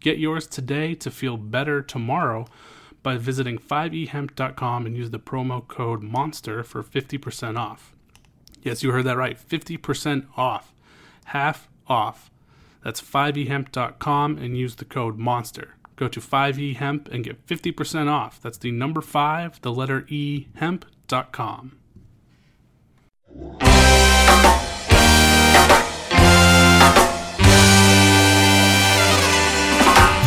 Get yours today to feel better tomorrow by visiting 5ehemp.com and use the promo code MONSTER for 50% off. Yes, you heard that right 50% off. Half off. That's 5ehemp.com and use the code MONSTER. Go to 5ehemp and get 50% off. That's the number 5, the letter E, hemp.com.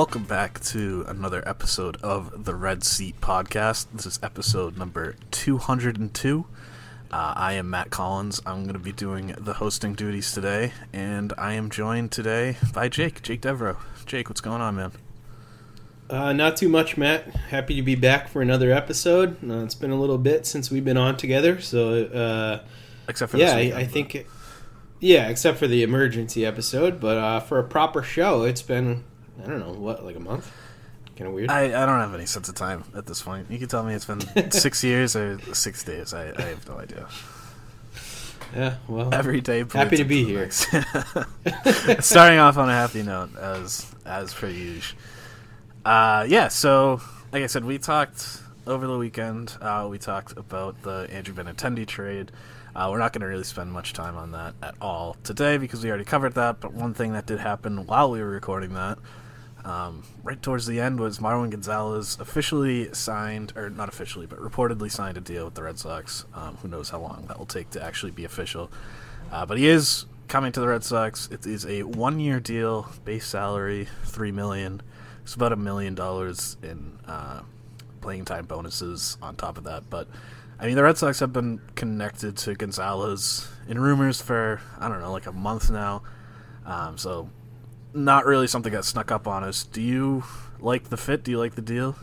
Welcome back to another episode of the Red Seat Podcast. This is episode number 202. Uh, I am Matt Collins. I'm going to be doing the hosting duties today, and I am joined today by Jake, Jake Devereaux. Jake, what's going on, man? Uh, not too much, Matt. Happy to be back for another episode. Uh, it's been a little bit since we've been on together, so uh, Except for yeah, I, weekend, I but- think, yeah, except for the emergency episode. But uh, for a proper show, it's been I don't know what, like a month. Kind of weird. I, I don't have any sense of time at this point. You can tell me it's been six years or six days. I, I have no idea. yeah, well, Every day. Happy to be bleeds into the next. Starting off on a happy note, as as per usual. Uh, yeah. So, like I said, we talked over the weekend. Uh, we talked about the Andrew Benintendi trade. Uh, we're not going to really spend much time on that at all today because we already covered that. But one thing that did happen while we were recording that, um, right towards the end, was Marwin Gonzalez officially signed, or not officially, but reportedly signed a deal with the Red Sox. Um, who knows how long that will take to actually be official. Uh, but he is coming to the Red Sox. It is a one-year deal, base salary three million. It's about a million dollars in uh, playing time bonuses on top of that. But I mean, the Red Sox have been connected to Gonzalez in rumors for I don't know, like a month now. Um, so not really something that snuck up on us. Do you like the fit? Do you like the deal?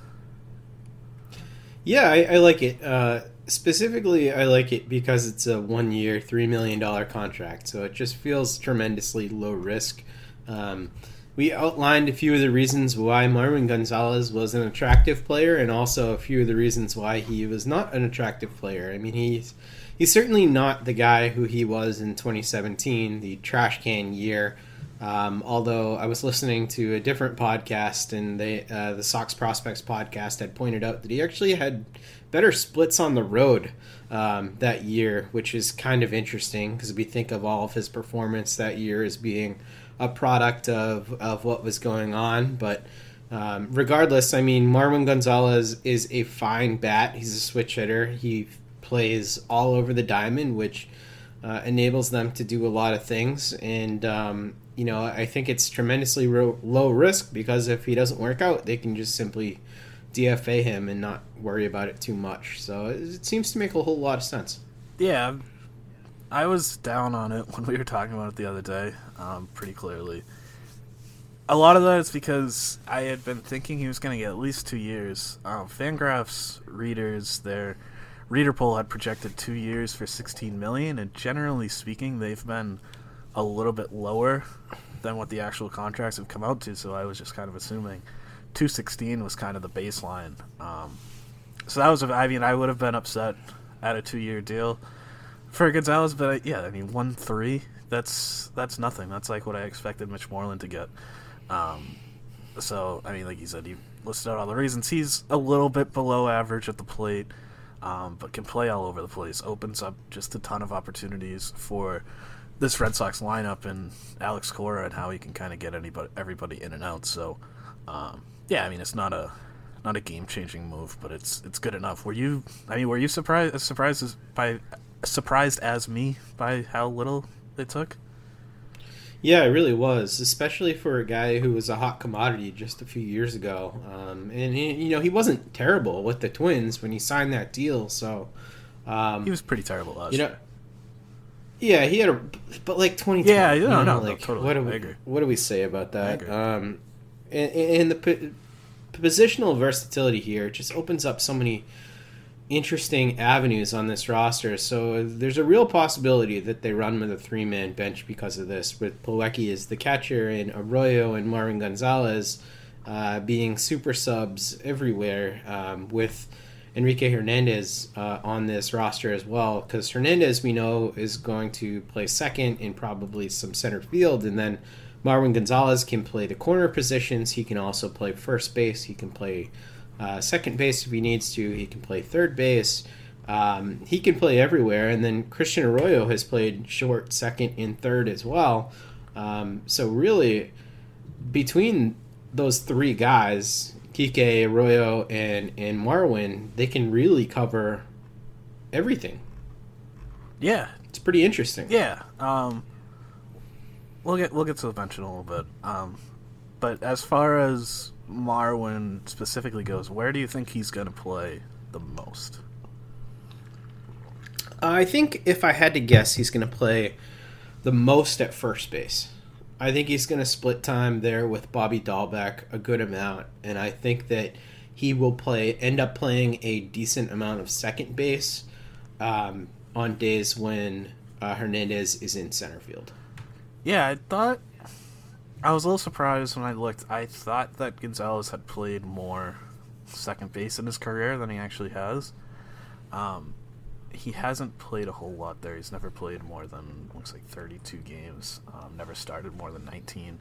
Yeah, I, I like it. Uh, specifically, I like it because it's a one-year, three million dollar contract, so it just feels tremendously low risk. Um, we outlined a few of the reasons why Marwin Gonzalez was an attractive player, and also a few of the reasons why he was not an attractive player. I mean, he's he's certainly not the guy who he was in 2017, the trash can year. Um, although I was listening to a different podcast, and they uh, the Sox Prospects podcast had pointed out that he actually had better splits on the road um, that year, which is kind of interesting because we think of all of his performance that year as being a product of, of what was going on. But um, regardless, I mean, Marwin Gonzalez is a fine bat. He's a switch hitter. He plays all over the diamond, which uh, enables them to do a lot of things. And, um, you know, I think it's tremendously ro- low risk because if he doesn't work out, they can just simply DFA him and not worry about it too much. So it, it seems to make a whole lot of sense. Yeah, I was down on it when we were talking about it the other day, um, pretty clearly. A lot of that is because I had been thinking he was going to get at least two years. Um, Fangraphs readers, their reader poll had projected two years for 16 million, and generally speaking, they've been a little bit lower than what the actual contracts have come out to. So I was just kind of assuming 216 was kind of the baseline. Um, so that was, I mean, I would have been upset at a two-year deal for Gonzalez, but I, yeah, I mean, one three. That's that's nothing. That's like what I expected Mitch Moreland to get. Um, so I mean, like you said, you listed out all the reasons. He's a little bit below average at the plate, um, but can play all over the place. Opens up just a ton of opportunities for this Red Sox lineup and Alex Cora and how he can kind of get anybody, everybody in and out. So, um, yeah, I mean, it's not a not a game changing move, but it's it's good enough. Were you? I mean, were you surprised surprised by surprised as me by how little they took? Yeah, it really was, especially for a guy who was a hot commodity just a few years ago. Um, and he, you know, he wasn't terrible with the Twins when he signed that deal. So um, he was pretty terrible last. You know, yeah, he had a, but like twenty. Yeah, no, no, no, like, totally. What do we, what do we say about that? Um, and, and the po- positional versatility here just opens up so many interesting avenues on this roster. So there's a real possibility that they run with a three man bench because of this, with Plawecki as the catcher and Arroyo and Marwin Gonzalez uh, being super subs everywhere, um, with Enrique Hernandez uh, on this roster as well. Because Hernandez, we know, is going to play second in probably some center field, and then Marwin Gonzalez can play the corner positions. He can also play first base. He can play uh, second base if he needs to. He can play third base. Um, he can play everywhere. And then Christian Arroyo has played short, second, and third as well. Um, so really, between those three guys, Kike, Arroyo, and and Marwin, they can really cover everything. Yeah, It's pretty interesting. yeah. Um, we'll get we'll get to the bench in a little bit. Um, but as far as Marwin specifically goes, where do you think he's going to play the most? I think if I had to guess, he's going to play the most at first base. I think he's going to split time there with Bobby Dalbec a good amount, and I think that he will play end up playing a decent amount of second base um, on days when uh, Hernandez is in center field. Yeah, I thought I was a little surprised when I looked. I thought that Gonzalez had played more second base in his career than he actually has. Um, he hasn't played a whole lot there. He's never played more than looks like 32 games. Um, never started more than 19.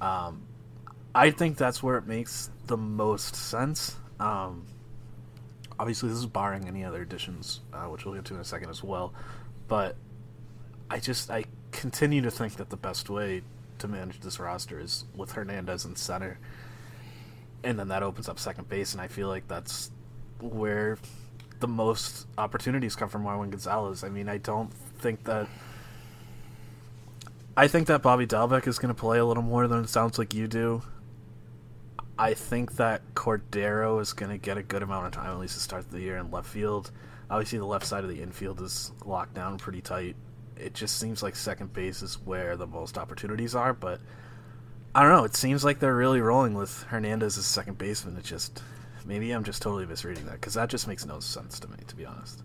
Um, I think that's where it makes the most sense. Um, obviously, this is barring any other additions, uh, which we'll get to in a second as well. But I just I continue to think that the best way to manage this roster is with Hernandez in center, and then that opens up second base, and I feel like that's where the most opportunities come from Marwin Gonzalez. I mean, I don't think that. I think that Bobby Dalbec is going to play a little more than it sounds like you do. I think that Cordero is going to get a good amount of time, at least to start the year in left field. Obviously, the left side of the infield is locked down pretty tight. It just seems like second base is where the most opportunities are, but I don't know. It seems like they're really rolling with Hernandez as second baseman. It just maybe I'm just totally misreading that because that just makes no sense to me, to be honest.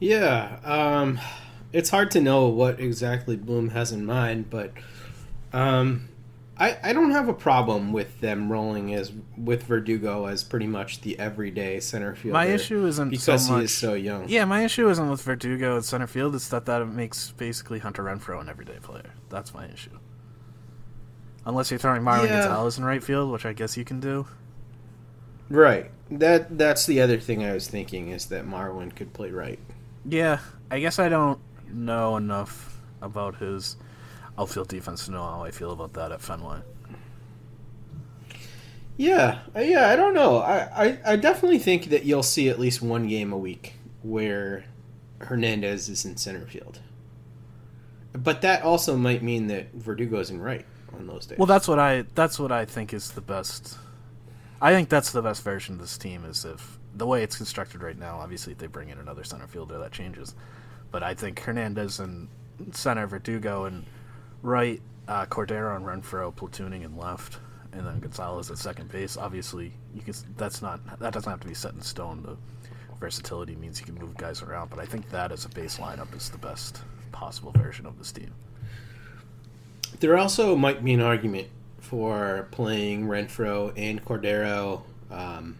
Yeah, um, it's hard to know what exactly Bloom has in mind, but um, I I don't have a problem with them rolling as with Verdugo as pretty much the everyday center fielder. My issue isn't because so much, he is so young. Yeah, my issue isn't with Verdugo at center field. It's that that makes basically Hunter Renfroe an everyday player. That's my issue. Unless you're throwing Marwin Yeah. Gonzalez in right field, which I guess you can do. Right. That that's the other thing I was thinking is that Marwin could play right. Yeah, I guess I don't know enough about his outfield defense to know how I feel about that at Fenway. Yeah, uh, yeah. I don't know. I, I, I definitely think that you'll see at least one game a week where Hernandez is in center field. But that also might mean that Verdugo's in right on those days. Well, that's what I that's what I think is the best. I think that's the best version of this team is if the way it's constructed right now. Obviously, if they bring in another center fielder, that changes. But I think Hernandez and center Verdugo and right uh, Cordero and Renfroe platooning and left, and then Gonzalez at second base. Obviously, you can. That's not that doesn't have to be set in stone. The versatility means you can move guys around, but I think that as a base lineup is the best possible version of this team. There also might be an argument for playing Renfroe and Cordero um,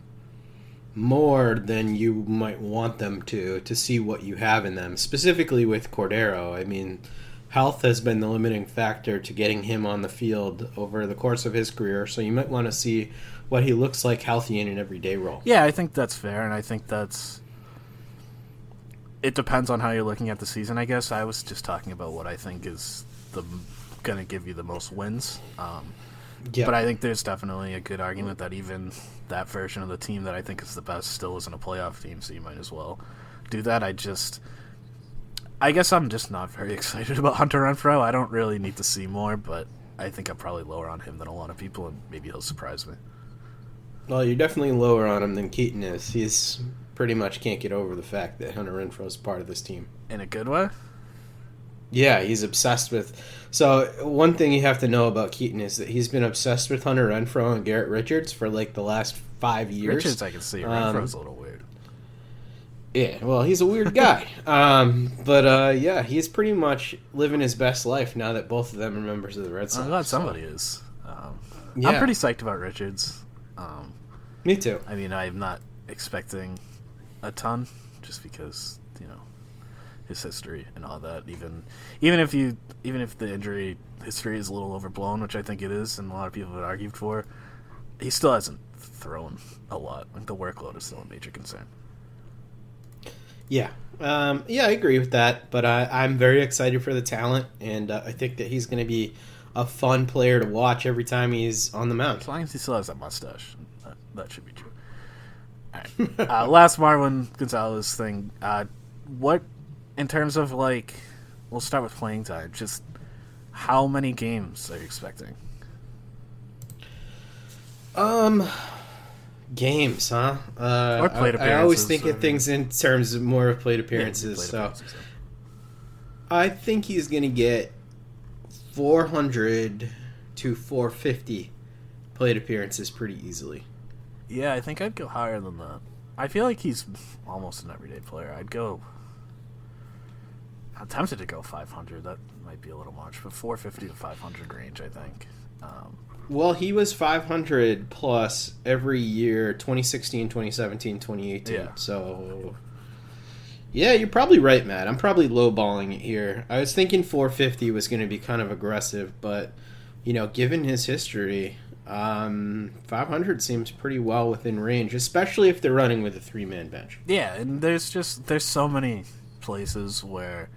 more than you might want them to to see what you have in them. Specifically with Cordero, I mean, health has been the limiting factor to getting him on the field over the course of his career. So you might want to see what he looks like healthy in an everyday role. Yeah, I think that's fair, and I think that's. It depends on how you're looking at the season, I guess. I was just talking about what I think is the going to give you the most wins. Um, Yeah. But I think there's definitely a good argument that even that version of the team that I think is the best still isn't a playoff team, so you might as well do that. I just. I guess I'm just not very excited about Hunter Renfroe. I don't really need to see more, but I think I'm probably lower on him than a lot of people, and maybe he'll surprise me. Well, you're definitely lower on him than Keaton is. He's pretty much can't get over the fact that Hunter Renfroe is part of this team. In a good way? Yeah, he's obsessed with. So one thing you have to know about Keaton is that he's been obsessed with Hunter Renfro and Garrett Richards for like the last five years. Richards, I can see. Um, Renfroe's a little weird. Yeah, well, he's a weird guy. um, but uh, yeah, he's pretty much living his best life now that both of them are members of the Red Sox. I'm glad so- somebody is. Um, Yeah. I'm pretty psyched about Richards. Um, Me too. I mean, I'm not expecting a ton, just because you know his history and all that. Even even if you even if the injury history is a little overblown, which I think it is, and a lot of people have argued for, he still hasn't thrown a lot. Like the workload is still a major concern. Yeah, um, yeah, I agree with that. But I, I'm very excited for the talent, and uh, I think that he's going to be a fun player to watch every time he's on the mound. As long as he still has that mustache, that, that should be true. Right. uh, last Marwin Gonzalez thing. Uh, what, in terms of like, we'll start with playing time. Just how many games are you expecting? Um, games, huh? Uh, Or plate I, I always appearances, think I of things in terms of more of plate Yeah, appearances. plate so appearances, I think he's going to get 400 to 450 plate appearances pretty easily. Yeah, I think I'd go higher than that. I feel like he's almost an everyday player. I'd go. I'm tempted to go 500. That might be a little much, but 450 to 500 range, I think. Um, Well, he was 500 plus every year 2016, 2017, 2018. Yeah. So, yeah, you're probably right, Matt. I'm probably lowballing it here. I was thinking 450 was going to be kind of aggressive, but, you know, given his history, um, 500 seems pretty well within range, especially if they're running with a three man bench. Yeah, and there's just there's so many places where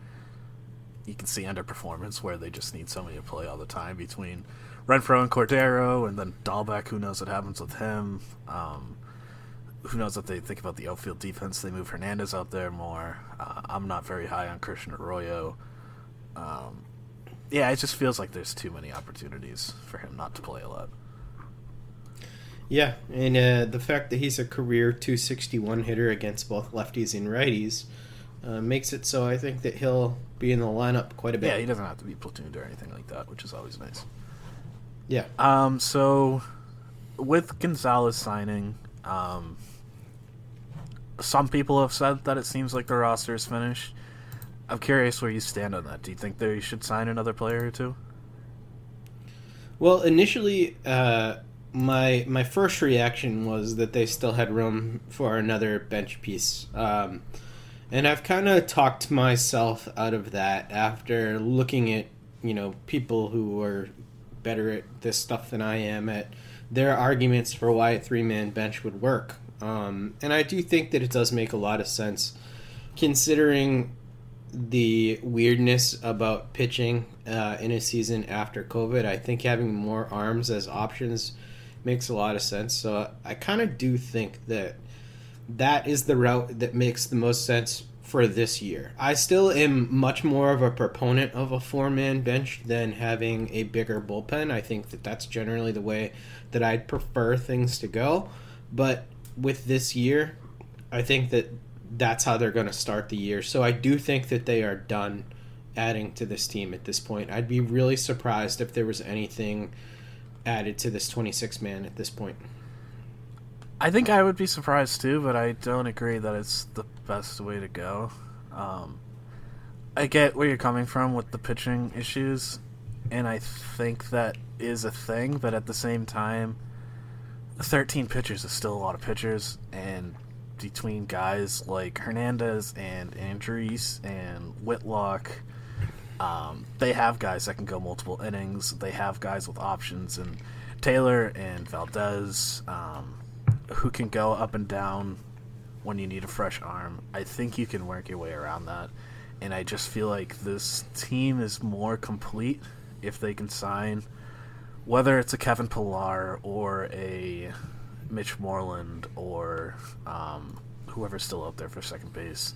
you can see underperformance where they just need somebody to play all the time between Renfroe and Cordero, and then Dalbec. Who knows what happens with him? Um, who knows what they think about the outfield defense? They move Hernandez out there more. Uh, I'm not very high on Christian Arroyo. Um, yeah, it just feels like there's too many opportunities for him not to play a lot. Yeah, and uh, the fact that he's a career 261 hitter against both lefties and righties uh, makes it so I think that he'll be in the lineup quite a bit. Yeah, he doesn't have to be platooned or anything like that, which is always nice. Yeah. Um, so with Gonzalez signing, um, some people have said that it seems like the roster is finished. I'm curious where you stand on that. Do you think they should sign another player or two? Well, initially, uh, my my first reaction was that they still had room for another bench piece, um, and I've kind of talked myself out of that after looking at you know people who are better at this stuff than I am at their arguments for why a three man bench would work. Um, and I do think that it does make a lot of sense, considering the weirdness about pitching uh, in a season after COVID. I think having more arms as options makes a lot of sense. So I kind of do think that that is the route that makes the most sense for this year. I still am much more of a proponent of a four man bench than having a bigger bullpen. I think that that's generally the way that I'd prefer things to go. But with this year, I think that that's how they're going to start the year. So I do think that they are done adding to this team at this point. I'd be really surprised if there was anything added to this 26 man at this point. I think I would be surprised too, but I don't agree that it's the best way to go. Um, I get where you're coming from with the pitching issues, and I think that is a thing, but at the same time, 13 pitchers is still a lot of pitchers, and between guys like Hernandez and Andriese and Whitlock, um, they have guys that can go multiple innings. They have guys with options, and Taylor and Valdez, um, who can go up and down when you need a fresh arm. I think you can work your way around that, and I just feel like this team is more complete if they can sign whether it's a Kevin Pillar or a Mitch Moreland or um, whoever's still out there for second base,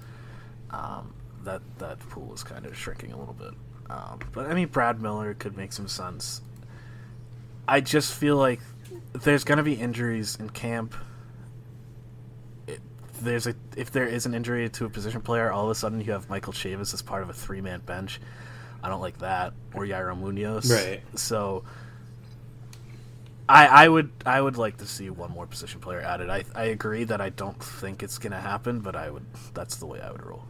um, that that pool is kind of shrinking a little bit. Um, but I mean, Brad Miller could make some sense. I just feel like there's going to be injuries in camp. It, there's a if there is an injury to a position player, all of a sudden you have Michael Chavis as part of a three man bench. I don't like that, or Yairo Munoz. Right. So I, I would I would like to see one more position player added. I I agree that I don't think it's gonna happen, but I would that's the way I would roll.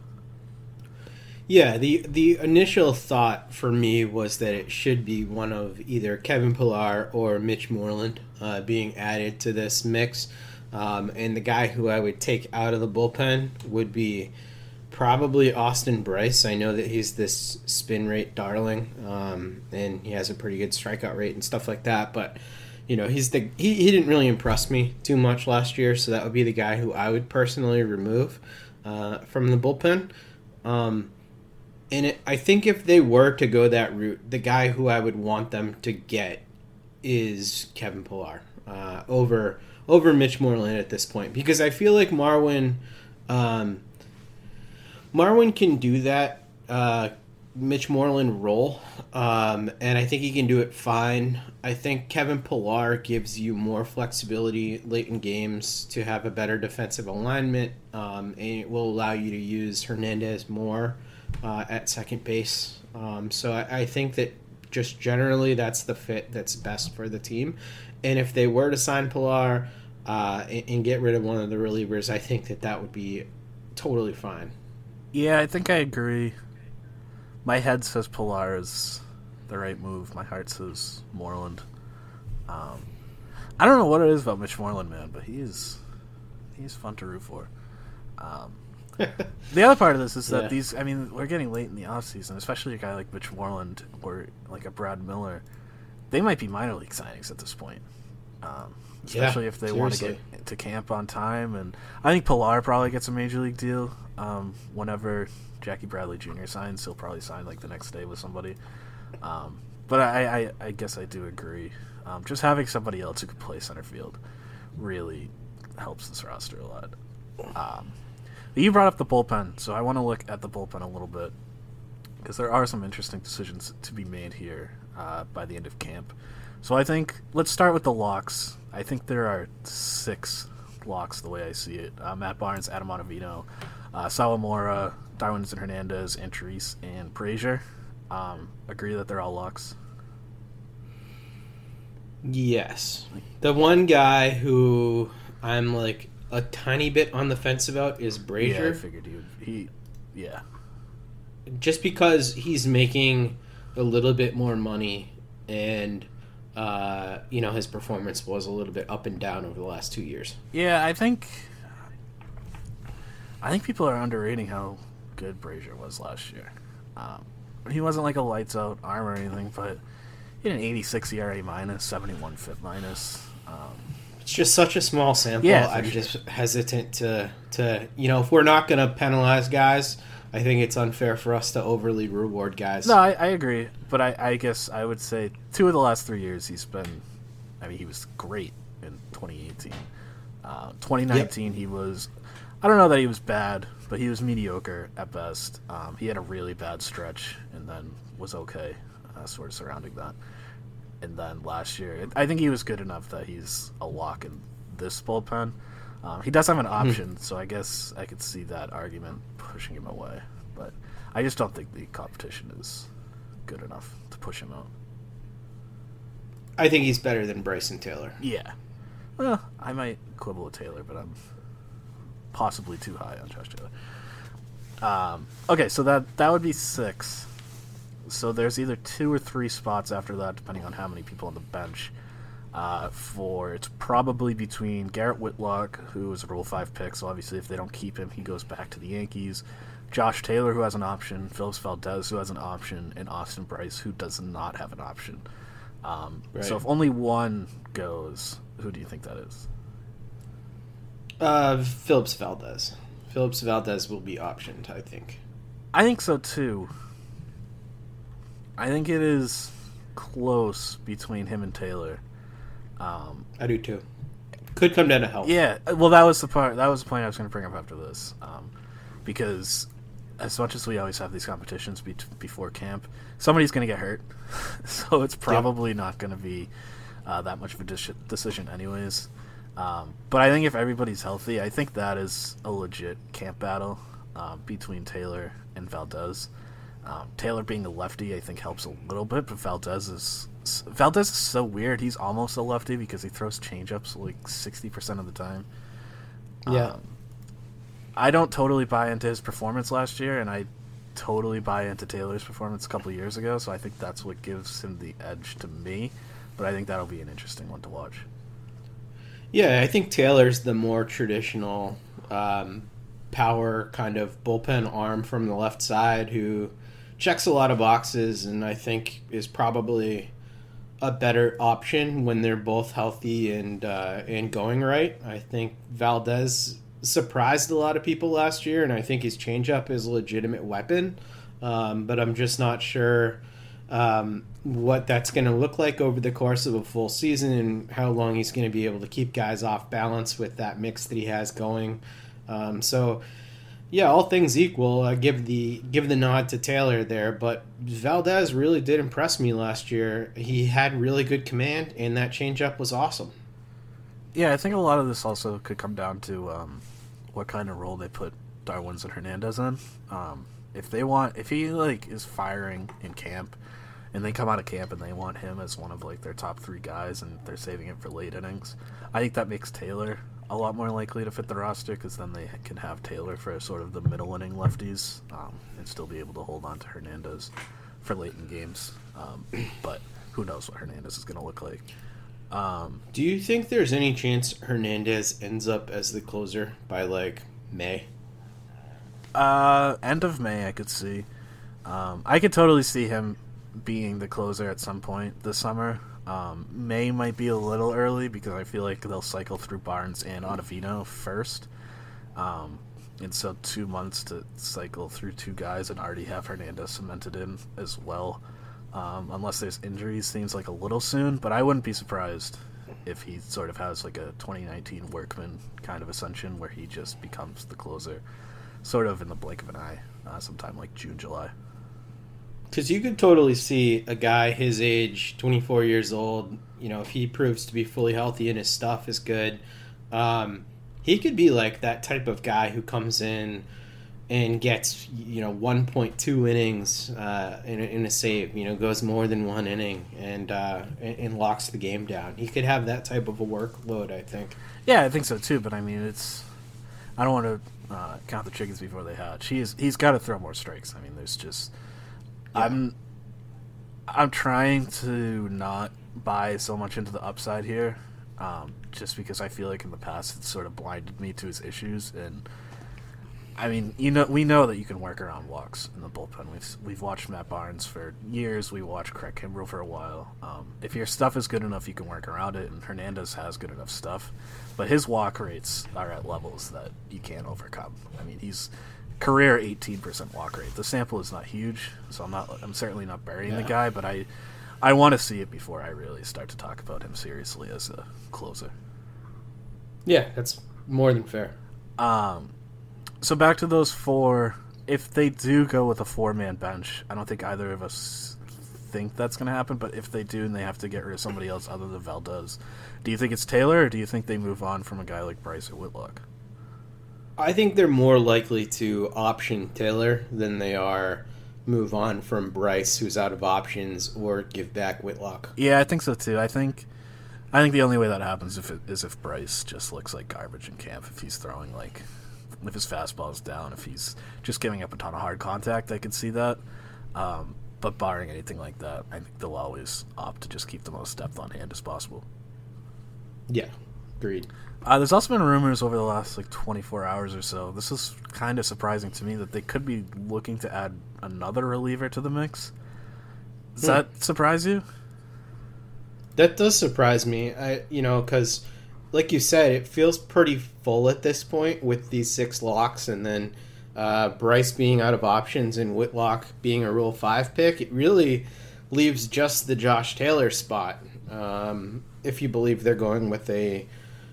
Yeah, the the initial thought for me was that it should be one of either Kevin Pillar or Mitch Moreland uh, being added to this mix, um, and the guy who I would take out of the bullpen would be probably Austin Brice. I know that he's this spin rate darling, um, and he has a pretty good strikeout rate and stuff like that, but you know, he's the he, he didn't really impress me too much last year, so that would be the guy who I would personally remove uh, from the bullpen. Um, and it, I think if they were to go that route, the guy who I would want them to get is Kevin Pillar uh, over over Mitch Moreland at this point because I feel like Marwin um, Marwin can do that uh, Mitch Moreland role, um, and I think he can do it fine. I think Kevin Pillar gives you more flexibility late in games to have a better defensive alignment, um, and it will allow you to use Hernandez more uh, at second base. Um, so I, I think that just generally that's the fit that's best for the team. And if they were to sign Pillar uh, and, and get rid of one of the relievers, I think that that would be totally fine. Yeah, I think I agree. My head says Pillar is the right move. My heart says Moreland. Um, I don't know what it is about Mitch Moreland, man, but he's he's fun to root for. Um, the other part of this is that Yeah. these, I mean, we're getting late in the off season, especially a guy like Mitch Moreland or like a Brad Miller. They might be minor league signings at this point, um, especially if they want to get to camp on time. And I think Pillar probably gets a major league deal um, whenever Jackie Bradley Jr. signs. He'll probably sign like the next day with somebody. Um, but I, I, I guess I do agree. Um, just having somebody else who could play center field really helps this roster a lot. You brought up the bullpen, so I want to look at the bullpen a little bit because there are some interesting decisions to be made here uh, by the end of camp. So I think let's start with the locks. I think there are six locks the way I see it: uh, Matt Barnes, Adam Ottavino, uh, Sawamura, Darwinzon Hernandez, Andriese and Brasier. Um, agree that they're all locks. Yes. The one guy who I'm like a tiny bit on the fence about is Brasier. Yeah, I figured he would. He, yeah, just because he's making a little bit more money and uh, you know his performance was a little bit up and down over the last two years. yeah. I think. I think people are underrating how good Brasier was last year. Um, he wasn't like a lights out arm or anything, but he had an 86 ERA minus, 71 FIP minus. Um, It's just such a small sample. Yeah, I'm sure. just hesitant to to you know if we're not going to penalize guys, I think it's unfair for us to overly reward guys. No, I, I agree, but I, I guess I would say two of the last three years he's been. I mean, he was great in 2018. Uh, 2019 he was. I don't know that he was bad, but he was mediocre at best. Um, he had a really bad stretch and then was okay, uh, sort of surrounding that. And then last year, I think he was good enough that he's a lock in this bullpen. Um, he does have an option, so I guess I could see that argument pushing him away. But I just don't think the competition is good enough to push him out. I think he's better than Bryson Taylor. Yeah. Well, I might quibble with Taylor, but I'm possibly too high on Josh Taylor. Um, okay, so that that would be six. So there's either two or three spots after that, depending on how many people on the bench. Uh, for it's probably between Garrett Whitlock, who is a Rule Five pick, so obviously if they don't keep him, he goes back to the Yankees. Josh Taylor, who has an option, Phillips Valdez, who has an option, and Austin Brice, who does not have an option. Um, So if only one goes, who do you think that is? Uh, Phillips Valdez. Phillips Valdez will be optioned, I think. I think so too. I think it is close between him and Taylor. Um, I do too. Could come down to health. yeah, well, that was the part. That was the point I was going to bring up after this, um, because as much as we always have these competitions be- before camp, somebody's going to get hurt, so it's probably not going to be uh, that much of a dis- decision, anyways. Um, but I think if everybody's healthy, I think that is a legit camp battle uh, between Taylor and Valdez. Um, Taylor being a lefty, I think helps a little bit, but Valdez is Valdez is so weird. He's almost a lefty because he throws changeups like sixty percent of the time. Yeah. Um, I don't totally buy into his performance last year, and I totally buy into Taylor's performance a couple years ago. So I think that's what gives him the edge to me. But I think that'll be an interesting one to watch. Yeah, I think Taylor's the more traditional um, power kind of bullpen arm from the left side who checks a lot of boxes and I think is probably a better option when they're both healthy and uh, and going right. I think Valdez surprised a lot of people last year, and I think his changeup is a legitimate weapon. Um, but I'm just not sure um, what that's going to look like over the course of a full season and how long he's going to be able to keep guys off balance with that mix that he has going. Um, so, yeah, all things equal, I give the give the nod to Taylor there. But Valdez really did impress me last year. He had really good command, and that changeup was awesome. Yeah, I think a lot of this also could come down to um, what kind of role they put Darwinzon Hernandez in. Um, if they want, if he like is firing in camp, and they come out of camp and they want him as one of like their top three guys, and they're saving him for late innings, I think that makes Taylor a lot more likely to fit the roster because then they can have Taylor for sort of the middle inning lefties, um, and still be able to hold on to Hernandez for late in games. Um, but who knows what Hernandez is going to look like? Um, Do you think there's any chance Hernandez ends up as the closer by like May? Uh, end of May, I could see. Um, I could totally see him being the closer at some point this summer. Um, May might be a little early because I feel like they'll cycle through Barnes and Ottavino first. Um, and so two months to cycle through two guys and already have Hernandez cemented in as well. Um, unless there's injuries, seems like a little soon, but I wouldn't be surprised if he sort of has like a 2019 Workman kind of ascension where he just becomes the closer sort of in the blink of an eye, uh, sometime like June, July. Because you could totally see a guy his age, 24 years old, you know, if he proves to be fully healthy and his stuff is good, um, he could be like that type of guy who comes in and gets you know 1.2 innings uh, in, a, in a save, you know, goes more than one inning and, uh, and locks the game down. He could have that type of a workload, I think. Yeah, I think so too. But I mean, it's I don't want to uh, count the chickens before they hatch. He's he's got to throw more strikes. I mean, there's just I'm I'm trying to not buy so much into the upside here, um, just because I feel like in the past it's sort of blinded me to his issues. And I mean, you know, we know that you can work around walks in the bullpen. We've we've watched Matt Barnes for years. We watched Craig Kimbrel for a while. Um, if your stuff is good enough, you can work around it. And Hernandez has good enough stuff, but his walk rates are at levels that you can't overcome. I mean, he's career 18% walk rate. The sample is not huge, so I'm not I'm certainly not burying the guy, but I I want to see it before I really start to talk about him seriously as a closer. Yeah, that's more than fair. Um so back to those four if they do go with a four-man bench, I don't think either of us think that's going to happen, but if they do and they have to get rid of somebody else other than Valdez, do you think it's Taylor or do you think they move on from a guy like Brice or Whitlock? I think they're more likely to option Taylor than they are move on from Brice, who's out of options, or give back Whitlock. Yeah, I think so too. I think I think the only way that happens if it, is if Brice just looks like garbage in camp. If he's throwing like if his fastball's down, if he's just giving up a ton of hard contact, I could see that. Um, but barring anything like that, I think they'll always opt to just keep the most depth on hand as possible. Yeah, agreed. Uh, there's also been rumors over the last like 24 hours or so. This is kind of surprising to me that they could be looking to add another reliever to the mix. Does Hmm. that surprise you? That does surprise me. I you know because like you said, it feels pretty full at this point with these six locks, and then uh, Brice being out of options and Whitlock being a Rule Five pick. It really leaves just the Josh Taylor spot. Um, if you believe they're going with a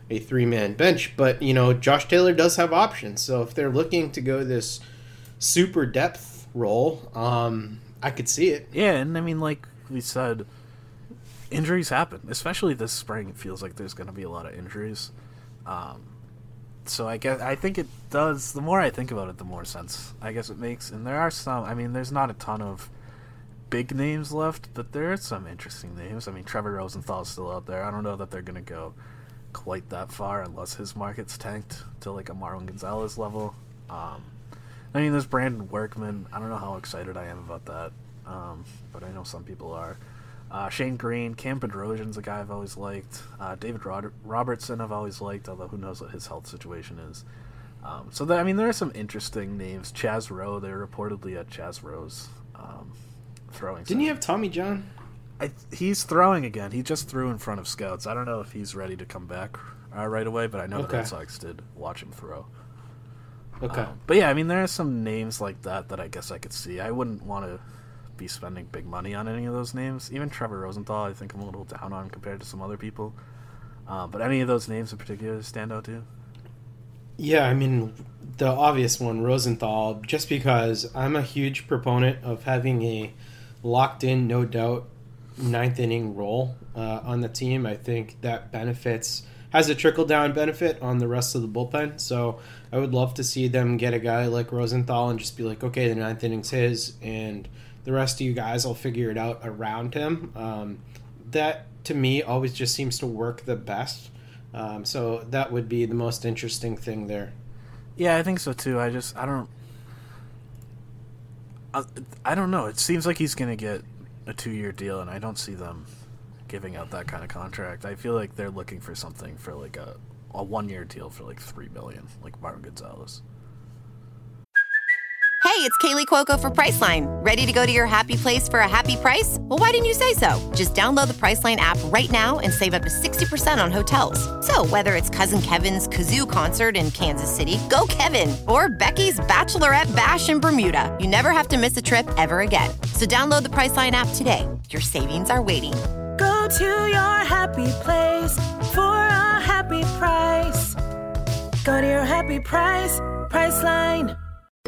a three man bench, but you know Josh Taylor does have options. So if they're looking to go this super depth role, um, I could see it. Yeah, and I mean, like we said, injuries happen, especially this spring. It feels like there's going to be a lot of injuries. Um, so I guess I think it does. The more I think about it, the more sense I guess it makes. And there are some. I mean, there's not a ton of big names left, but there are some interesting names. I mean, Trevor Rosenthal's still out there. I don't know that they're going to go quite that far unless his market's tanked to like a Marwin Gonzalez level. Um, I mean, there's Brandon Workman. I don't know how excited I am about that, um, but I know some people are. Uh, Shane Greene, Cam Bedrosian's a guy I've always liked. Uh, David Rod- Robertson I've always liked, although who knows what his health situation is. Um, so that, I mean, there are some interesting names. Chaz Roe, they're reportedly at Chaz Roe's um, throwing. Didn't you have Tommy John? I, he's throwing again. He just threw in front of scouts. I don't know if he's ready to come back uh, right away, but I know the Red Sox did watch him throw. Okay. Um, but yeah, I mean, there are some names like that that I guess I could see. I wouldn't want to be spending big money on any of those names. Even Trevor Rosenthal, I think I'm a little down on compared to some other people. Um, but any of those names in particular stand out to you? Yeah, I mean, the obvious one, Rosenthal, just because I'm a huge proponent of having a locked in, no doubt, ninth inning role uh, on the team. I think that benefits, has a trickle down benefit on the rest of the bullpen. So I would love to see them get a guy like Rosenthal and just be like, okay, the ninth inning's his, and the rest of you guys will figure it out around him. Um, that, to me, always just seems to work the best. Um, so that would be the most interesting thing there. Yeah, I think so too. I just I don't I, I don't know. It seems like he's to get a 2-year deal and I don't see them giving out that kind of contract. I feel like they're looking for something for like a a 1-year deal for like 3 million like Martin Gonzalez. Hey, it's Kaley Cuoco for Priceline. Ready to go to your happy place for a happy price? Well, why didn't you say so? Just download the Priceline app right now and save up to 60% on hotels. So, whether it's Cousin Kevin's Kazoo concert in Kansas City, go Kevin, or Becky's Bachelorette Bash in Bermuda, you never have to miss a trip ever again. So, download the Priceline app today. Your savings are waiting. Go to your happy place for a happy price. Go to your happy price, Priceline.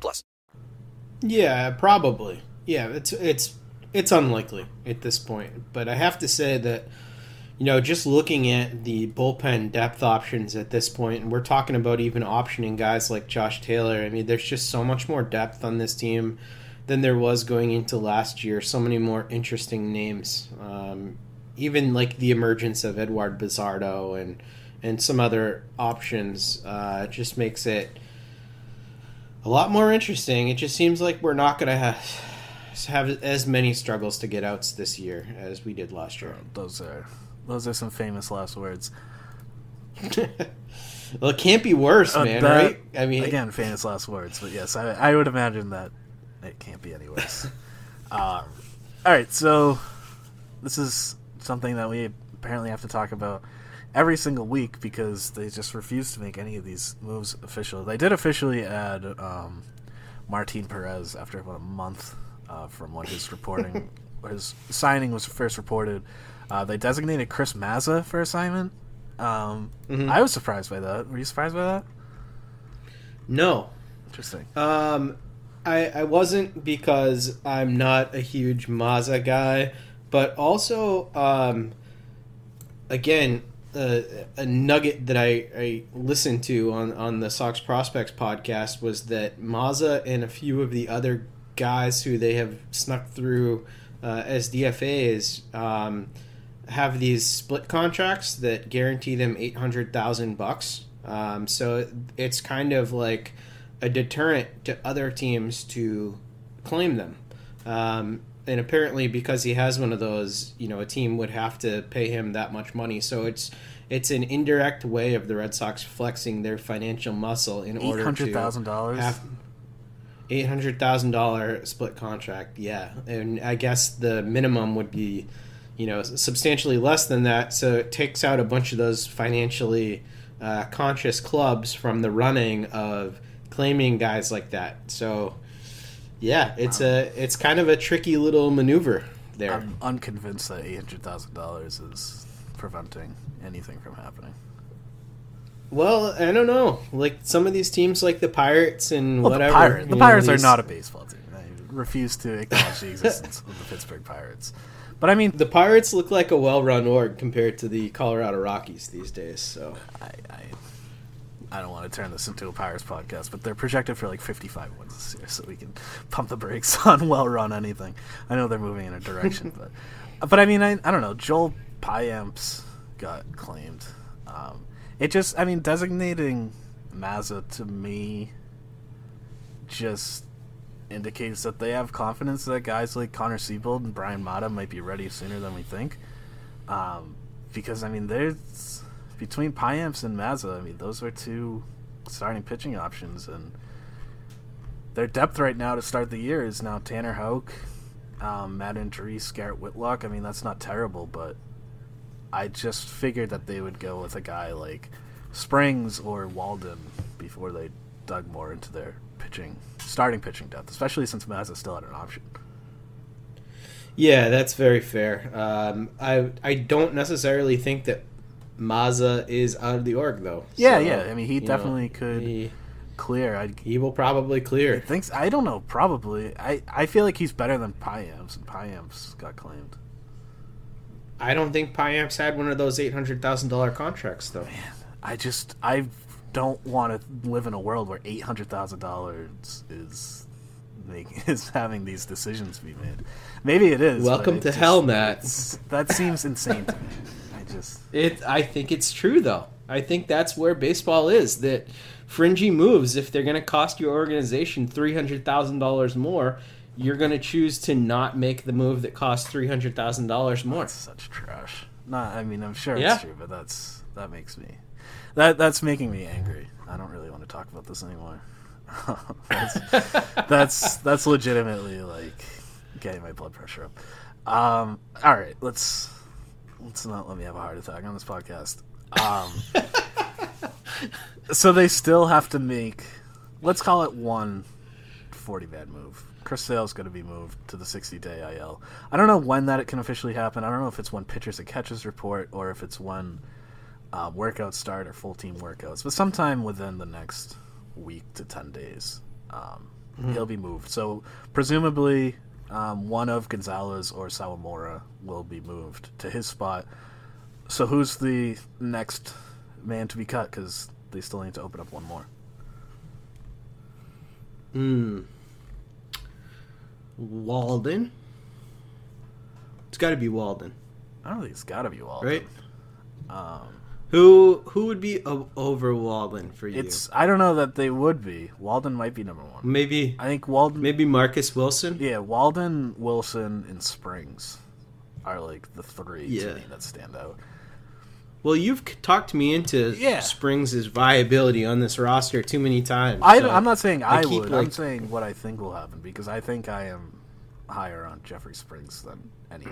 plus. Yeah, probably. Yeah, it's it's it's unlikely at this point. But I have to say that you know, just looking at the bullpen depth options at this point, and we're talking about even optioning guys like Josh Taylor. I mean, there's just so much more depth on this team than there was going into last year. So many more interesting names. Um, even like the emergence of Eduard Bazardo and and some other options uh, just makes it a lot more interesting. It just seems like we're not going to have have as many struggles to get outs this year as we did last year. Those are those are some famous last words. well, it can't be worse, Uh, man. that- right? I mean, again, famous last words, but yes, I, I would imagine that it can't be any worse. um, all right, so this is something that we apparently have to talk about every single week because they just refuse to make any of these moves official. They did officially add um, Martin Perez after about a month uh, from when his reporting, his signing was first reported. Uh, they designated Chris Mazza for assignment. Um, Mhm. I was surprised by that. Were you surprised by that? no. Interesting. Um, I I wasn't because I'm not a huge Mazza guy, but also um, again uh, a nugget that I, I listened to on on the Sox Prospects podcast was that Mazza and a few of the other guys who they have snuck through uh, as DFAs um, have these split contracts that guarantee them eight hundred thousand bucks. Um, so it's kind of like a deterrent to other teams to claim them. Um, and apparently, because he has one of those, you know, a team would have to pay him that much money. So it's it's an indirect way of the Red Sox flexing their financial muscle in order to $800,000? have eight hundred thousand dollar split contract. Yeah, and I guess the minimum would be, you know, substantially less than that. So it takes out a bunch of those financially uh, conscious clubs from the running of claiming guys like that. So, yeah, it's a it's kind of a tricky little maneuver there. I'm unconvinced that eight hundred thousand dollars is preventing anything from happening. well, I don't know. Like some of these teams, like the Pirates and Well, whatever. the, Pirate, the know, Pirates are not a baseball team. I refuse to acknowledge the existence of the Pittsburgh Pirates. But I mean, The Pirates look like a well-run org compared to the Colorado Rockies these days. So I, I, I don't want to turn this into a Pirates podcast, but they're projected for like 55 wins this year, so we can pump the brakes on well-run anything. I know they're moving in a direction, but but I mean, I, I don't know. Joel Payamps got claimed. Um, it just, I mean, designating Mazza to me just indicates that they have confidence that guys like Connor Seabold and Bryan Mata might be ready sooner than we think. Um, because I mean, there's between Payamps and Mazza. I mean, those are two starting pitching options, and their depth right now to start the year is now Tanner Houck, um, Matt Andriese, Garrett Whitlock. I mean, that's not terrible, but I just figured that they would go with a guy like Springs or Walden before they dug more into their pitching, starting pitching depth, especially since Mazza still had an option. Yeah, that's very fair. Um, I I don't necessarily think that Mazza is out of the org though. Yeah, So, yeah. I mean, he you know, definitely could he, clear. I he will probably clear. thinks. I don't know. Probably. I, I feel like he's better than Payamps, and Payamps got claimed. I don't think Payamps had one of those eight hundred thousand dollar contracts though. I just I don't want to live in a world where eight hundred thousand dollars is make, is having these decisions be made. Maybe it is. Welcome to just- hell, Matt. That seems insane to me. I just It. I think it's true though. I think that's where baseball is. That fringy moves, if they're going to cost your organization three hundred thousand dollars more, you're going to choose to not make the move that costs three hundred thousand dollars more. that's such trash. Not. I mean, I'm sure Yeah. it's true, but that's that makes me that that's making me angry. I don't really want to talk about this anymore. that's, that's that's legitimately like getting my blood pressure up. Um, all right, let's let's not let me have a heart attack on this podcast. Um, so they still have to make, let's call it one 40 man move. Chris Sale's going to be moved to the 60 day IL. I don't know when that it can officially happen. I don't know if it's when pitchers and catches report or if it's when uh, workouts start or full team workouts, but sometime within the next week to 10 days, um, Mhm. he'll be moved. So presumably, um, one of Gonzalez or Sawamura will be moved to his spot. So who's the next man to be cut? Because they still need to open up one more. Hmm. Walden. It's got to be Walden, I don't think it's got to be Walden. right? Um, Who who would be o- over Walden for you? it's I don't know that they would be. Walden might be number one. maybe I think Walden. maybe Marcus Wilson. Yeah, Walden, Wilson, and Springs are like the three Yeah. to me that stand out. Well, you've talked me into Yeah. Springs' viability on this roster too many times. I, so I'm not saying I, keep, would. I'm saying what I think will happen because I think I am higher on Jeffrey Springs than any.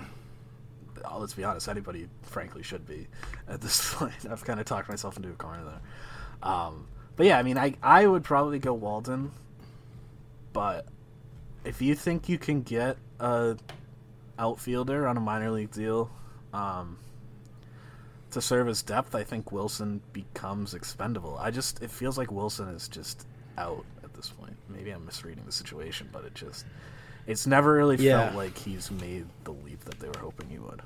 Uh, Let's be honest. Anybody, frankly, should be at this point. I've kind of talked myself into a corner there. Um, but yeah, I mean, I I would probably go Walden. But if you think you can get a outfielder on a minor league deal, um, to serve as depth, I think Wilson becomes expendable. I just it feels like Wilson is just out at this point. Maybe I'm misreading the situation, but it just it's never really Yeah. felt like he's made the leap that they were hoping he would.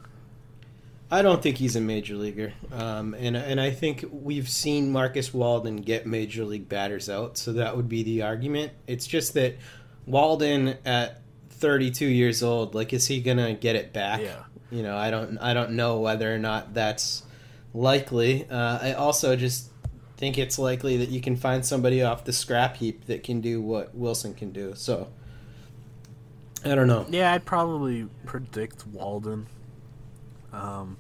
I don't think he's a major leaguer, um, and and I think we've seen Marcus Walden get major league batters out, so that would be the argument. It's just that Walden at 32 years old, like, is he gonna get it back? Yeah. You know, I don't I don't know whether or not that's likely. Uh, I also just think it's likely that you can find somebody off the scrap heap that can do what Wilson can do. So I don't know. Yeah, I'd probably predict Walden. Um,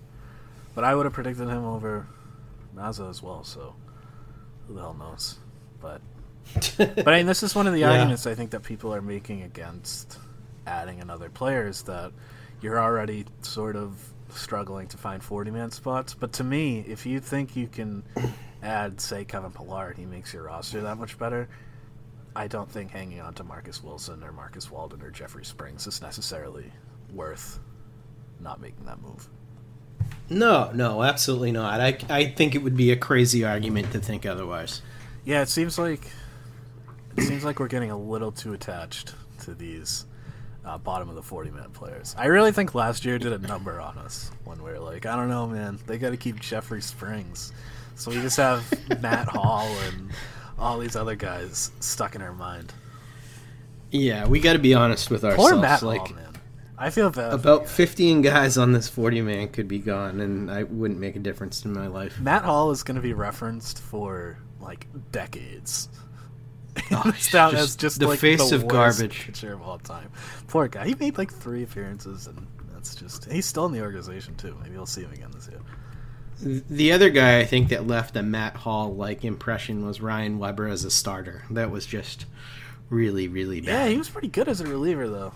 but I would have predicted him over Mazza as well. So who the hell knows? But but I mean, this is one of the Yeah. arguments I think that people are making against adding another player is that you're already sort of struggling to find 40 man spots. But to me, if you think you can add, say, Kevin Pillar and he makes your roster that much better, I don't think hanging on to Marcus Wilson or Marcus Walden or Jeffrey Springs is necessarily worth not making that move. No, no, absolutely not. I, I think it would be a crazy argument to think otherwise. Yeah, it seems like it seems like we're getting a little too attached to these uh, bottom of the forty man players. I really think last year did a number on us when we were like, I don't know, man, they got to keep Jeffrey Springs, so we just have Matt Hall and all these other guys stuck in our mind. Yeah, we got to be honest with ourselves. Poor Matt like Hall, man. I feel bad. about 15 guys on this 40 man could be gone, and I wouldn't make a difference in my life. Matt Hall is going to be referenced for like decades. Oh, down just as just the like face the of garbage. pitcher of all time. Poor guy. He made like three appearances, and that's just he's still in the organization too. Maybe we'll see him again this year. The other guy I think that left a Matt Hall like impression was Ryan Weber as a starter. That was just really, really bad. Yeah, he was pretty good as a reliever though.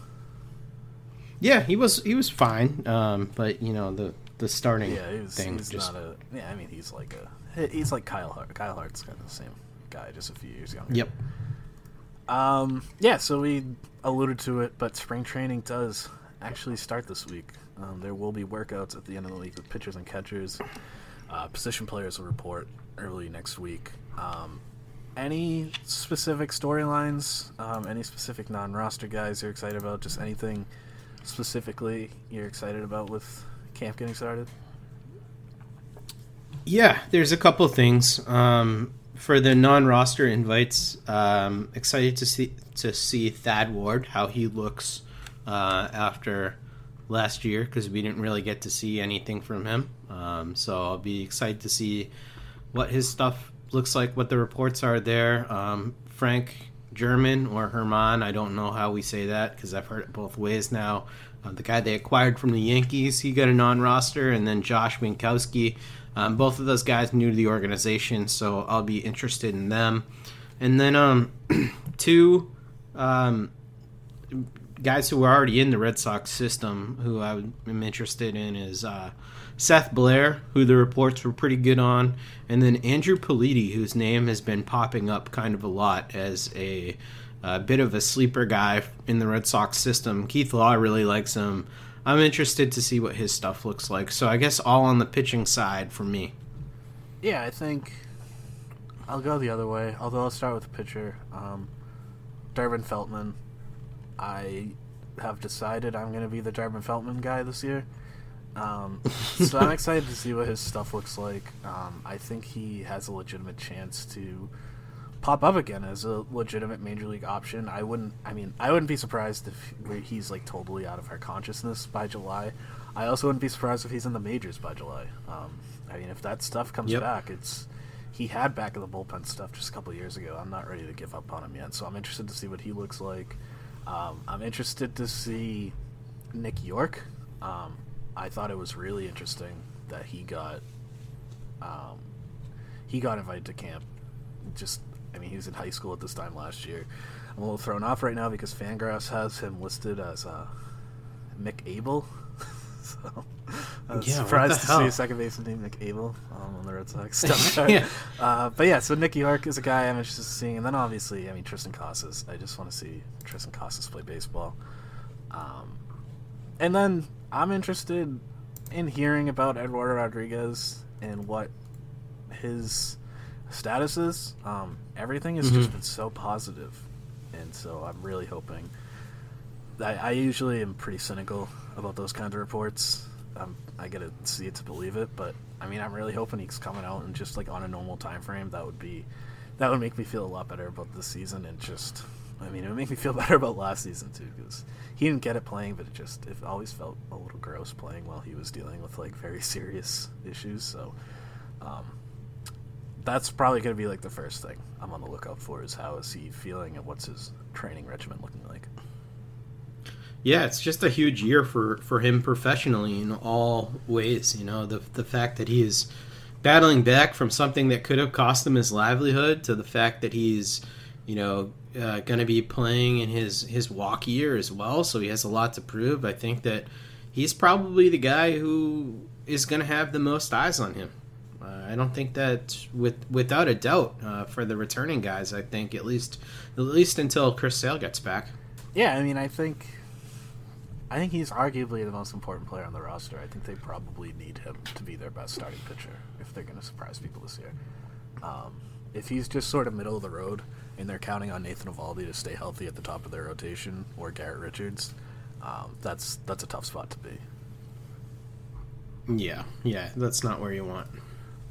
Yeah, he was he was fine, um, but you know the the starting Yeah, he was, thing he's just not a. Yeah, I mean he's like a. He's like Kyle Hart. Kyle Hart's kind of the same guy, just a few years younger. yep. Um, yeah, so we alluded to it, but spring training does actually start this week. Um, there will be workouts at the end of the week with pitchers and catchers. Uh, position players will report early next week. Um, any specific storylines? Um, any specific non-roster guys you're excited about? Just anything specifically you're excited about with camp getting started? Yeah, there's a couple things. Um, for the non-roster invites, um, excited to see to see Thad Ward how he looks uh, after last year because we didn't really get to see anything from him. Um, so I'll be excited to see what his stuff looks like, what the reports are there. Um, Frank German or Herman, I don't know how we say that because I've heard it both ways now. Uh, the guy they acquired from the Yankees, he got a non-roster, and then Josh Winckowski. Um, both of those guys new to the organization, so I'll be interested in them. And then um, two um, guys who are already in the Red Sox system who I am interested in is uh, Seth Blair, who the reports were pretty good on, and then Andrew Politi, whose name has been popping up kind of a lot as a, a bit of a sleeper guy in the Red Sox system. Keith Law really likes him. I'm interested to see what his stuff looks like. So I guess all on the pitching side for me. Yeah, I think I'll go the other way. Although I'll start with the pitcher. Um, Durbin Feltman. I have decided I'm going to be the Durbin Feltman guy this year. Um, so I'm excited to see what his stuff looks like. Um, I think he has a legitimate chance to pop up again as a legitimate major league option. I wouldn't. I mean, I wouldn't be surprised if he's like totally out of our consciousness by July. I also wouldn't be surprised if he's in the majors by July. Um, I mean, if that stuff comes Yep. back, it's he had back of the bullpen stuff just a couple years ago. I'm not ready to give up on him yet, so I'm interested to see what he looks like. Um, I'm interested to see Nick Yorke. Um, I thought it was really interesting that he got um, he got invited to camp. Just, I mean, he was in high school at this time last year. I'm a little thrown off right now because Fangraphs has him listed as uh, Mick Abel. So I was Yeah, surprised to hell? see a second baseman named Nick Abel um, on the Red Sox Yeah. uh, but yeah, so Nick Yorke is a guy I'm interested in seeing, and then obviously, I mean Triston Casas. I just want to see Triston Casas play baseball. Um, and then I'm interested in hearing about Eduardo Rodriguez and what his status is. Um, everything has just Mhm. been so positive, and so I'm really hoping. I, I usually am pretty cynical about those kinds of reports. Um, I gotta see it to believe it, but I mean, I'm really hoping he's coming out and just like on a normal time frame. That would be, that would make me feel a lot better about this season and just, I mean, it would make me feel better about last season too because he didn't get it playing, but it just it always felt a little gross playing while he was dealing with like very serious issues. So, um, that's probably going to be like the first thing I'm on the lookout for is how is he feeling and what's his training regimen looking like. Yeah, it's just a huge year for, for him professionally in all ways. You know, the the fact that he is battling back from something that could have cost him his livelihood to the fact that he's, you know, uh, going to be playing in his his walk year as well. So he has a lot to prove. I think that he's probably the guy who is going to have the most eyes on him. Uh, I don't think that with without a doubt uh, for the returning guys. I think at least at least until Chris Sale gets back. Yeah, I mean, I think, I think he's arguably the most important player on the roster. I think they probably need him to be their best starting pitcher if they're going to surprise people this year. Um, if he's just sort of middle of the road and they're counting on Nathan Eovaldi to stay healthy at the top of their rotation or Garrett Richards, um, that's that's a tough spot to be. Yeah, yeah, that's not where you want.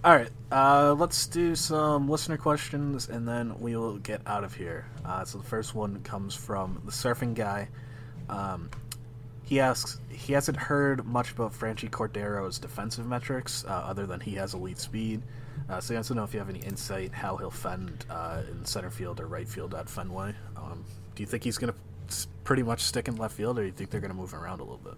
All right, uh, let's do some listener questions and then we will get out of here. Uh, so the first one comes from the surfing guy. Um, he asks, he hasn't heard much about Franchy Cordero's defensive metrics uh, other than he has elite speed. Uh, so he wants to know if you have any insight how he'll fend uh, in center field or right field at Fenway. Um, do you think he's going to pretty much stick in left field, or do you think they're going to move him around a little bit?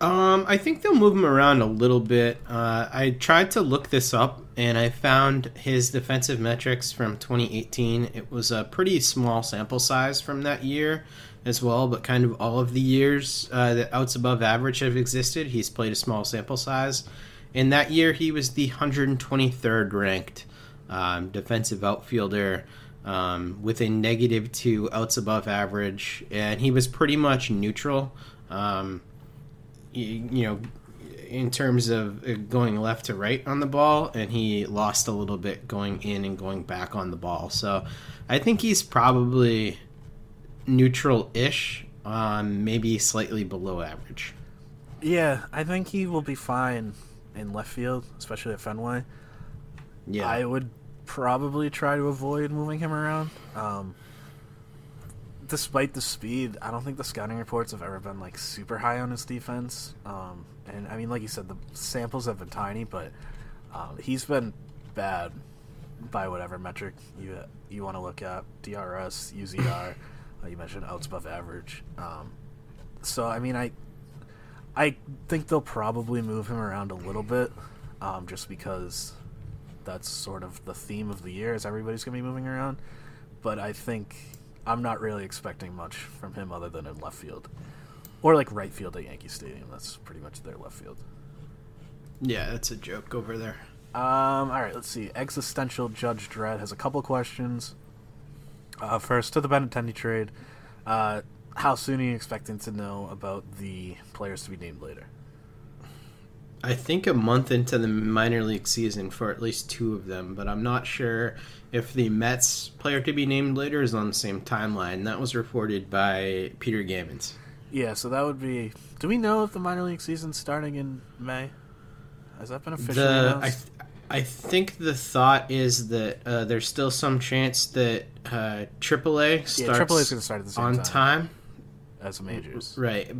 Um, I think they'll move him around a little bit. Uh, I tried to look this up, and I found his defensive metrics from 2018. It was a pretty small sample size from that year as well, but kind of all of the years uh, that outs above average have existed, he's played a small sample size. And that year, he was the 123rd ranked um, defensive outfielder um, with a negative two outs above average, and he was pretty much neutral. Um, you, you know, in terms of uh, going left to right on the ball, and he lost a little bit going in and going back on the ball. So I think he's probably neutral ish, um, maybe slightly below average. Yeah, I think he will be fine in left field, especially at Fenway. Yeah. I would probably try to avoid moving him around. Um, despite the speed, I don't think the scouting reports have ever been like super high on his defense. Um, and I mean, like you said, the samples have been tiny, but um, he's been bad by whatever metric you you want to look at. DRS, UZR, you mentioned outs above average. Um, so I mean, I I think they'll probably move him around a little bit, um, just because that's sort of the theme of the year is everybody's gonna be moving around. but I think I'm not really expecting much from him other than in left field or like right field at Yankee Stadium. That's pretty much their left field. Yeah, that's a joke over there. Um, all right, let's see. Existential Judge Dredd has a couple questions. Uh, first, to the Benintendi trade, uh, how soon are you expecting to know about the players to be named later? I think a month into the minor league season for at least two of them, but I'm not sure if the Mets player to be named later is on the same timeline. That was reported by Peter Gammons. Yeah, so that would be. Do we know if the minor league season's starting in May? Has that been officially The, announced? I think the thought is that uh, there's still some chance that uh, AAA starts yeah, going to start at the same on time, time. as majors. Right,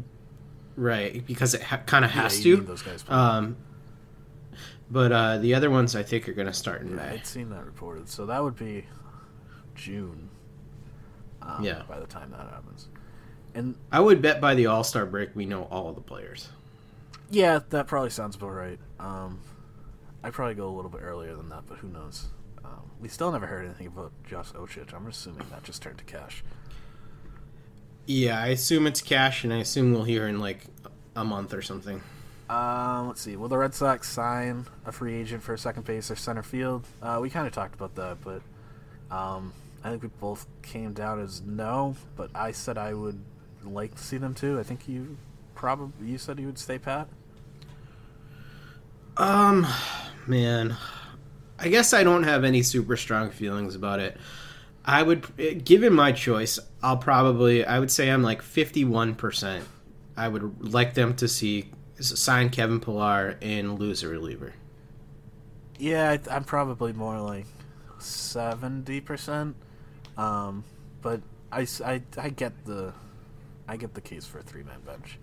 right, because it ha- kind of Yeah, has you to. need those guys. Um, but uh, the other ones I think are going to start in May. I'd seen that reported, so that would be June. Um, Yeah. by the time that happens, and I would bet by the All Star break we know all of the players. yeah, that probably sounds about right. Um, I'd probably go a little bit earlier than that, but who knows? Um, we still never heard anything about Josh Ockimey. I'm assuming that just turned to cash. Yeah, I assume it's cash, and I assume we'll hear in like a month or something. Um, let's see. Will the Red Sox sign a free agent for second base or center field? Uh, we kind of talked about that, but um, I think we both came down as no. But I said I would like to see them too. I think you probably you said you would stay pat. Um, man, I guess I don't have any super strong feelings about it. I would, given my choice, I'll probably, I would say I'm like 51%. I would like them to see sign Kevin Pillar and lose a reliever. Yeah, I, I'm probably more like seventy percent. Um, but i get the I get the case for a three man bench.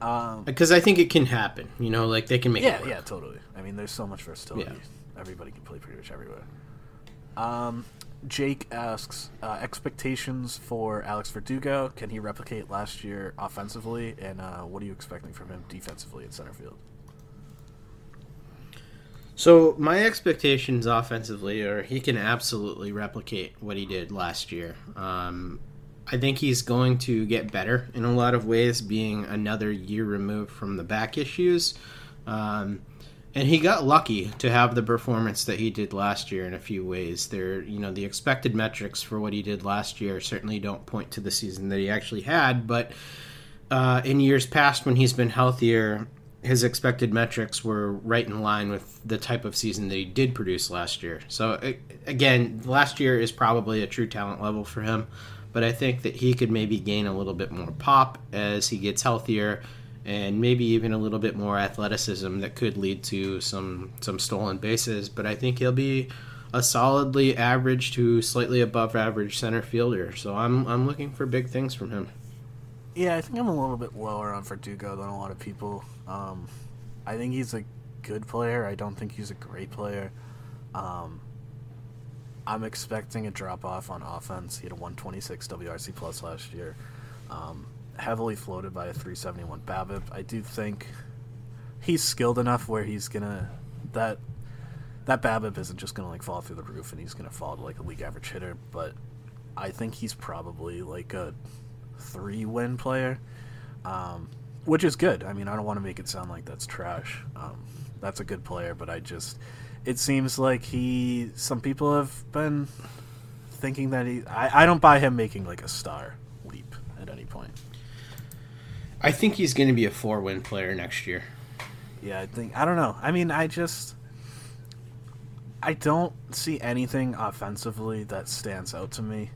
Um, Because I think it can happen. You know, like they can make yeah, yeah, totally. I mean, there's so much versatility. Yeah. Everybody can play pretty much everywhere. Um, Jake asks uh, expectations for Alex Verdugo. Can he replicate last year offensively, and uh, what are you expecting from him defensively in center field? So my expectations offensively are he can absolutely replicate what he did last year. Um, I think he's going to get better in a lot of ways, being another year removed from the back issues. Um, and he got lucky to have the performance that he did last year in a few ways. There, you know, the expected metrics for what he did last year certainly don't point to the season that he actually had, but uh, in years past when he's been healthier, his expected metrics were right in line with the type of season that he did produce last year. So again, last year is probably a true talent level for him, but I think that he could maybe gain a little bit more pop as he gets healthier and maybe even a little bit more athleticism that could lead to some some stolen bases, but I think he'll be a solidly average to slightly above average center fielder. So I'm I'm looking for big things from him. Yeah, I think I'm a little bit lower on Verdugo than a lot of people. Um, I think he's a good player. I don't think he's a great player. Um, I'm expecting a drop off on offense. He had a 126 WRC plus last year, um, heavily floated by a 371 BABIP. I do think he's skilled enough where he's gonna that that BABIP isn't just gonna like fall through the roof and he's gonna fall to like a league average hitter. But I think he's probably like a three win player, um, which is good. I mean, I don't want to make it sound like that's trash. Um, that's a good player, but I just it seems like he. Some people have been thinking that he. I, I don't buy him making like a star leap at any point. I think he's going to be a four win player next year. Yeah, I think I don't know. I mean, I just I don't see anything offensively that stands out to me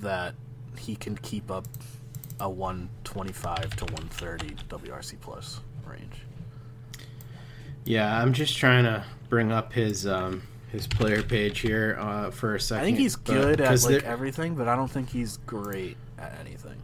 that he can keep up a 125 to 130 WRC plus range. Yeah, I'm just trying to bring up his um, his player page here uh, for a second. I think he's but- good at like there- everything, but I don't think he's great at anything.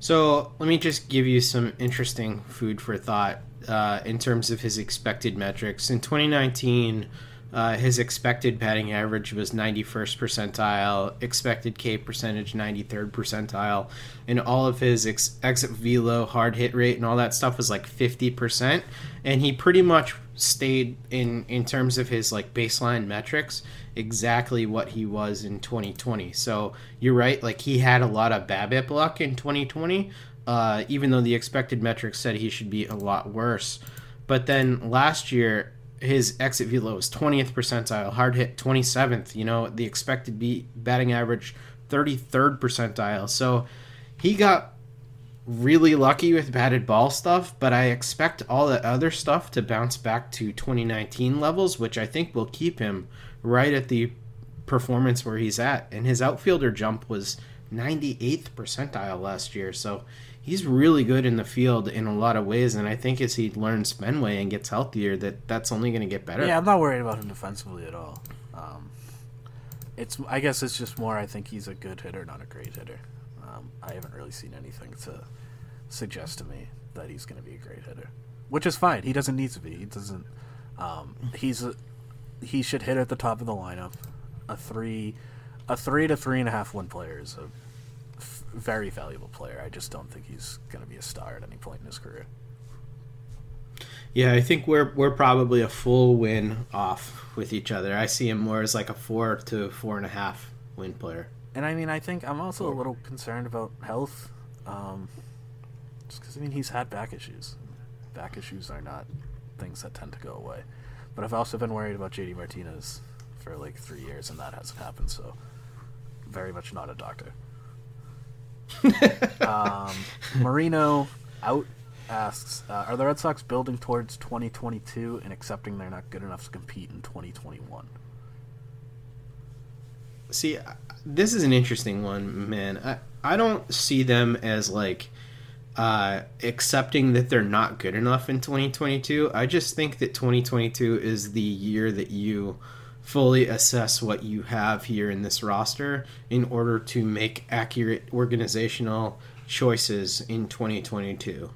So let me just give you some interesting food for thought uh, in terms of his expected metrics. In 2019, uh, his expected batting average was 91st percentile, expected K percentage 93rd percentile, and all of his ex- exit velo, hard hit rate, and all that stuff was like 50%. And he pretty much stayed in in terms of his like baseline metrics exactly what he was in 2020. So you're right, like he had a lot of BABIP luck in 2020, uh, even though the expected metrics said he should be a lot worse. But then last year, his exit velo was 20th percentile, hard hit 27th. You know, the expected beat batting average 33rd percentile. So he got really lucky with batted ball stuff, but I expect all the other stuff to bounce back to 2019 levels, which I think will keep him right at the performance where he's at. And his outfielder jump was 98th percentile last year, so he's really good in the field in a lot of ways. And I think as he learns Fenway and gets healthier, that that's only going to get better. Yeah, I'm not worried about him defensively at all. Um, it's I guess it's just more. I think he's a good hitter, not a great hitter. Um, I haven't really seen anything to suggest to me that he's going to be a great hitter, which is fine. He doesn't need to be. He doesn't. Um, he's a, he should hit at the top of the lineup. A three, a three to three and a half win player is a very valuable player. I just don't think he's going to be a star at any point in his career. Yeah, I think we're we're probably a full win off with each other. I see him more as like a four to four and a half win player. And I mean, I think I'm also a little concerned about health. Um, just because I mean, he's had back issues. Back issues are not things that tend to go away. But I've also been worried about JD Martinez for like three years, and that hasn't happened. So, very much not a doctor. um, Marino out asks, uh, "Are the Red Sox building towards 2022 and accepting they're not good enough to compete in 2021?" See, this is an interesting one, man. I I don't see them as like uh, accepting that they're not good enough in 2022. I just think that 2022 is the year that you fully assess what you have here in this roster in order to make accurate organizational choices in 2022.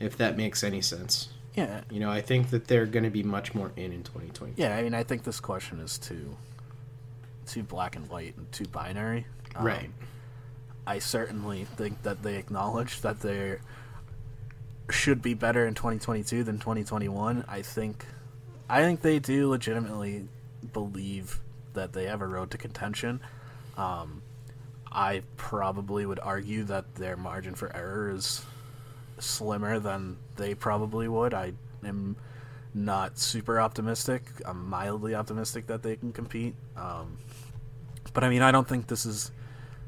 If that makes any sense. Yeah. You know, I think that they're going to be much more in in 2022. Yeah, I mean, I think this question is too too black and white and too binary. Um, Right. I certainly think that they acknowledge that they should be better in 2022 than 2021. I think I think they do legitimately believe that they have a road to contention. Um, I probably would argue that their margin for error is slimmer than they probably would. I am not super optimistic. I'm mildly optimistic that they can compete. Um, but I mean, I don't think this is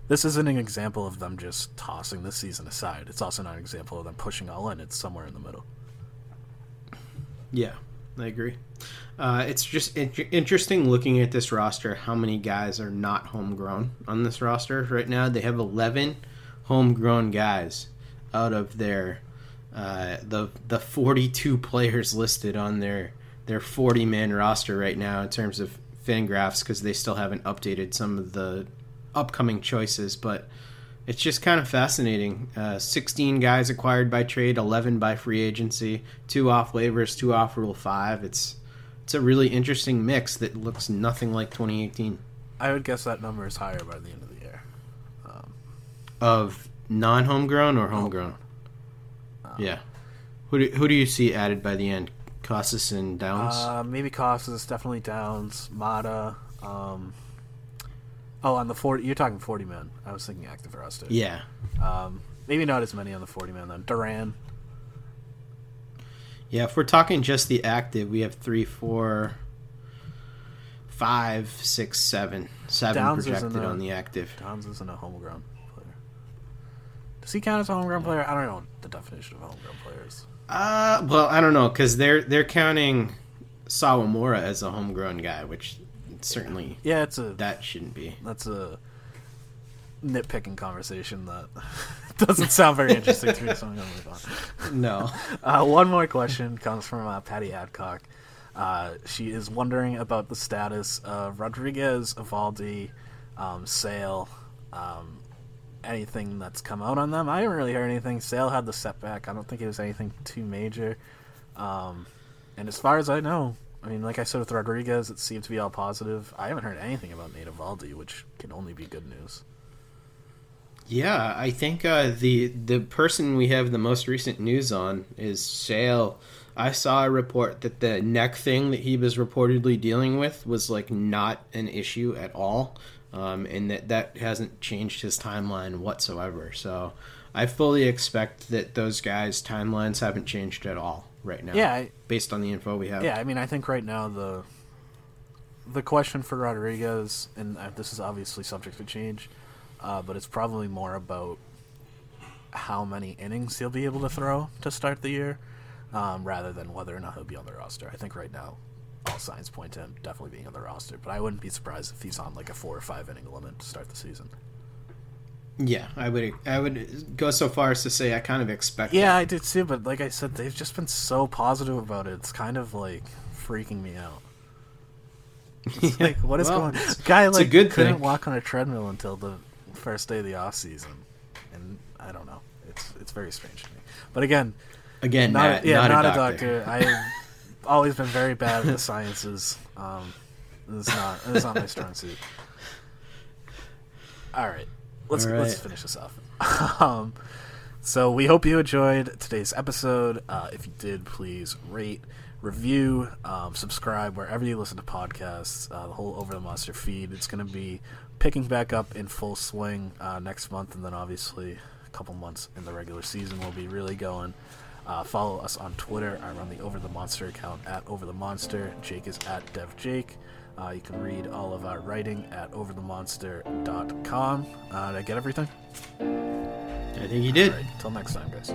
this isn't an example of them just tossing this season aside. It's also not an example of them pushing all in. It's somewhere in the middle. Yeah, I agree. Uh, it's just in- interesting looking at this roster. How many guys are not homegrown on this roster right now? They have eleven homegrown guys out of their uh, the the forty two players listed on their their forty man roster right now in terms of Fangraphs because they still haven't updated some of the upcoming choices, but it's just kind of fascinating. Uh, 16 guys acquired by trade, 11 by free agency, two off waivers, two off Rule Five. It's it's a really interesting mix that looks nothing like 2018 I would guess that number is higher by the end of the year. of non-homegrown or homegrown. yeah, who do, who do you see added by the end? Casas and Downs. Uh, maybe Casas, definitely Downs, Mata. Um, oh, on the forty, you're talking forty man. I was thinking active roster. yeah, Um, maybe not as many on the forty man then. Duran. Yeah. If we're talking just the active, we have three, four, five, six, seven, seven Downs projected a- on the active. Downs isn't a homegrown player. Does he count as a homegrown player? I don't know the definition of homegrown players. is. Uh, well, I don't know because they're they're counting Sawamura as a homegrown guy, which certainly Yeah, it's a that shouldn't be. that's a nitpicking conversation that doesn't sound very interesting to me. So I'm gonna move on. No. Uh, one more question comes from uh, Patty Adcock. Uh, she is wondering about the status of Rodriguez, Eovaldi, um, Sale, um, anything that's come out on them. I haven't really heard anything. Sale had the setback. I don't think it was anything too major. Um, and as far as I know, I mean, like I said with Rodriguez, it seemed to be all positive. I haven't heard anything about Nate Eovaldi, which can only be good news. Yeah, I think uh, the the person we have the most recent news on is Sale. I saw a report that the neck thing that he was reportedly dealing with was like not an issue at all, um, and that that hasn't changed his timeline whatsoever. So I fully expect that those guys' timelines haven't changed at all right now. Yeah, I- based on the info we have. Yeah, I mean, I think right now the the question for Rodriguez, and uh, this is obviously subject to change, uh, but it's probably more about how many innings he'll be able to throw to start the year, um, rather than whether or not he'll be on the roster. I think right now all signs point to him definitely being on the roster, but I wouldn't be surprised if he's on like a four or five inning limit to start the season. Yeah, I would I would go so far as to say I kind of expect. Yeah, that. I did too, but like I said, they've just been so positive about it. It's kind of like freaking me out. It's like what is Well, going? Guy like good couldn't thing. walk on a treadmill until the first day of the off season, and I don't know. It's it's very strange to me. But again, Again, not, not- a, yeah, not not, a doctor. doctor. I've always been very bad at the sciences. Um, it's not it's not my strong suit. All right, let's All let's finish this off. um, so we hope you enjoyed today's episode. Uh, if you did, please rate, review, um, subscribe wherever you listen to podcasts. Uh, the whole Over the Monster feed. It's going to be picking back up in full swing uh, next month, and then obviously a couple months in the regular season will be really going. Uh, follow us on Twitter. I run the Over the Monster account at Over the Monster. Jake is at DevJake. Uh, you can read all of our writing at overthemonster.com. Uh, did I get everything? I think you did. Right, till next time, guys.